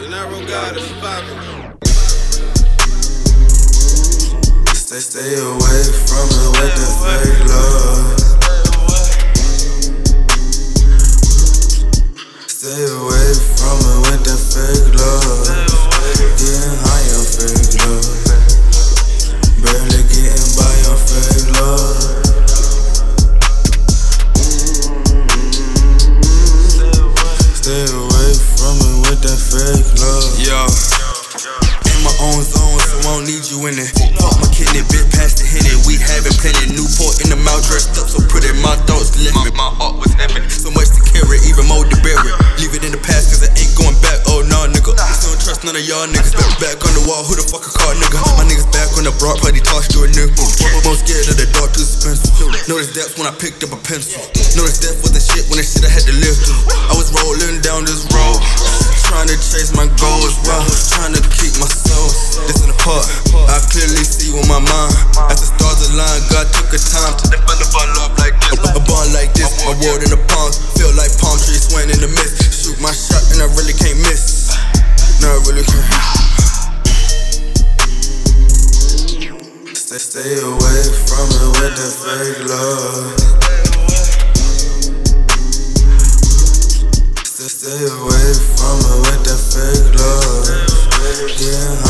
Dinero Gotti is poppin'. Stay, stay away from it with the fake love. Stay away from it with the fake love. Getting high on fake love. Barely getting by on fake love. Stay away from it with that fake Yo. In my own zone, so I don't need you in it. Fuck my kidney, bit past the henny. We having plenty. Newport in the mouth, dressed up so pretty. My thoughts left me. My heart was heavy. So much to carry, even more to bury. Leave it in the past, cause I ain't going back. Oh, nah, nigga. Just don't trust none of y'all niggas. Back, back on the wall, who the fuck a car, nigga? My niggas back on the broad party, toss to a nigga. Most scared of the dark, too expensive. Notice depth when I picked up a pencil. Notice death wasn't shit when the shit I had to live through. I was rolling down this road. Trying to chase my my mind. As the stars align, God took a time to defend a ball up like this. A, a bond like this, my word in the palms. Feel like palm trees swaying in the mist. Shoot my shot and I really can't miss. No, I really can't. Stay, stay away from it with the fake love. Stay, stay away from it with the fake love. Getting